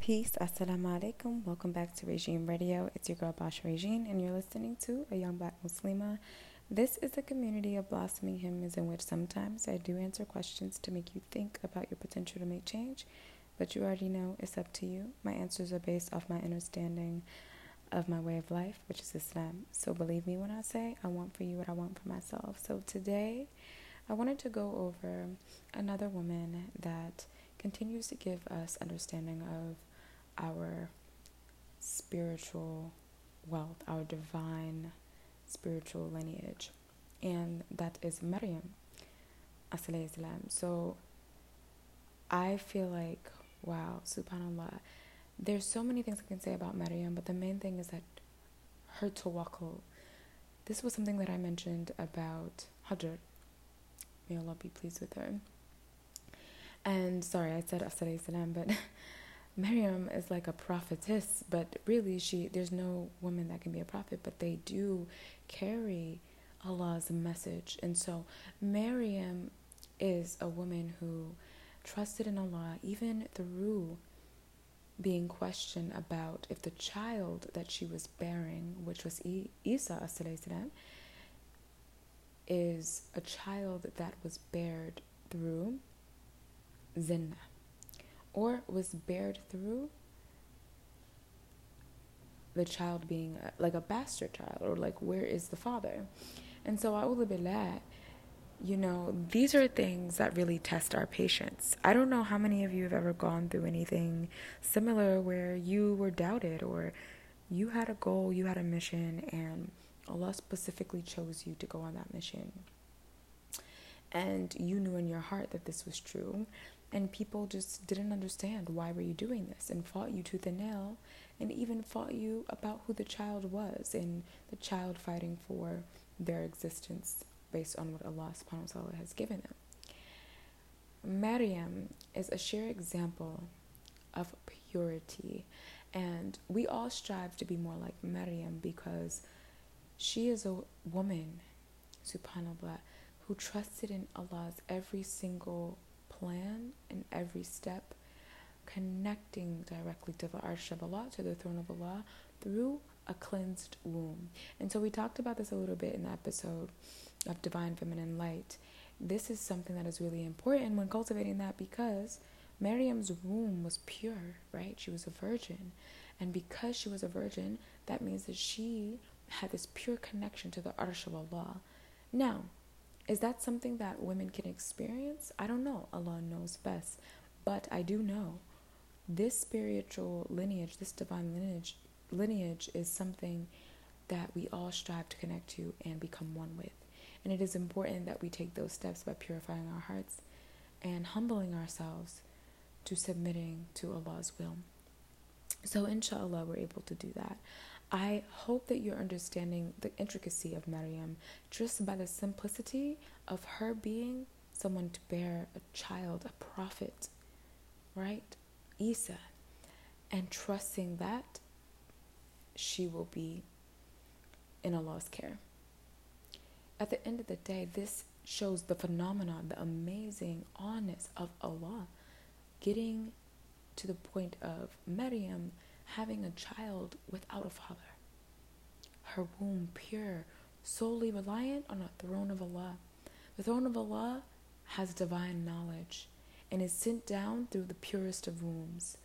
Peace, assalamu alaikum. Welcome back to Regime Radio. It's your girl Bash Regine, and you're listening to a young black Muslima. This is a community of blossoming hymns in which sometimes I do answer questions to make you think about your potential to make change, but you already know it's up to you. My answers are based off my understanding of my way of life, which is Islam. So believe me when I say I want for you what I want for myself. So today, I wanted to go over another woman that continues to give us understanding of our spiritual wealth, our divine spiritual lineage, and that is Maryam. So I feel like, wow, subhanAllah, there's so many things I can say about Maryam, but the main thing is that her tawakkul. This was something that I mentioned about Hajar. May Allah be pleased with her. And sorry, I said as salam, but Maryam is like a prophetess, but really she there's no woman that can be a prophet, but they do carry Allah's message. And so Miriam is a woman who trusted in Allah even through being questioned about if the child that she was bearing, which was Isa salam, is a child that was bared through zina or was bared through the child being like a bastard child or like where is the father? And so billah you know these are things that really test our patience. I don't know how many of you have ever gone through anything similar where you were doubted or you had a goal you had a mission and allah specifically chose you to go on that mission. And you knew in your heart that this was true and people just didn't understand why were you doing this and fought you tooth and nail and even fought you about who the child was and the child fighting for their existence based on what Allah subhanahu wa ta'ala has given them. Maryam is a sheer example of purity and we all strive to be more like Maryam because she is a woman, subhanAllah, who trusted in Allah's every single plan in every step, connecting directly to the Arsh of Allah, to the throne of Allah, through a cleansed womb. And so we talked about this a little bit in the episode of Divine Feminine Light. This is something that is really important when cultivating that because Miriam's womb was pure, right? She was a virgin. And because she was a virgin, that means that she had this pure connection to the Arsh of Allah. Now, is that something that women can experience? I don't know. Allah knows best. But I do know this spiritual lineage, this divine lineage, lineage is something that we all strive to connect to and become one with. And it is important that we take those steps by purifying our hearts and humbling ourselves to submitting to Allah's will. So, inshallah, we're able to do that. I hope that you're understanding the intricacy of Maryam just by the simplicity of her being someone to bear a child, a prophet, right? Isa, and trusting that she will be in Allah's care. At the end of the day, this shows the phenomenon, the amazing honest of Allah getting to the point of Maryam having a child without a father. Her womb pure, solely reliant on a throne of Allah. The throne of Allah has divine knowledge and is sent down through the purest of wombs.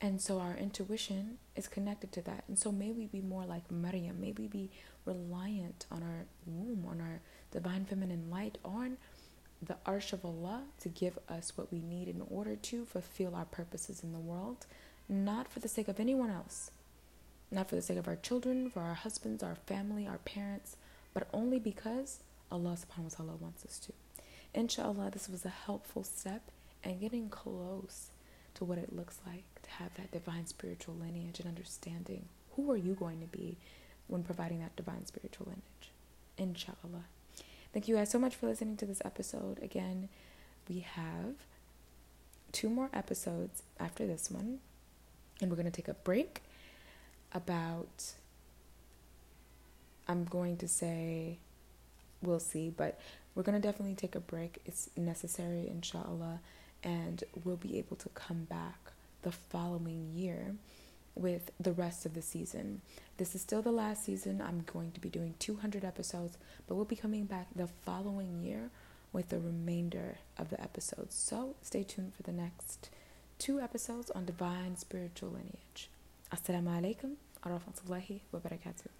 And so our intuition is connected to that. And so may we be more like Maryam. May we be reliant on our womb, on our divine feminine light, on the arsh of Allah to give us what we need in order to fulfill our purposes in the world not for the sake of anyone else, not for the sake of our children, for our husbands, our family, our parents, but only because Allah subhanahu wa ta'ala wants us to. Inshallah, this was a helpful step and getting close to what it looks like to have that divine spiritual lineage and understanding. Who are you going to be when providing that divine spiritual lineage? Inshallah. Thank you guys so much for listening to this episode. Again, we have two more episodes after this one and we're going to take a break about I'm going to say we'll see, but we're going to definitely take a break. It's necessary, inshallah, and we'll be able to come back the following year with the rest of the season. This is still the last season. I'm going to be doing 200 episodes, but we'll be coming back the following year with the remainder of the episodes. So stay tuned for the next two episodes on divine spiritual lineage. Assalamu alaikum wa rahmatullahi wa barakatuh.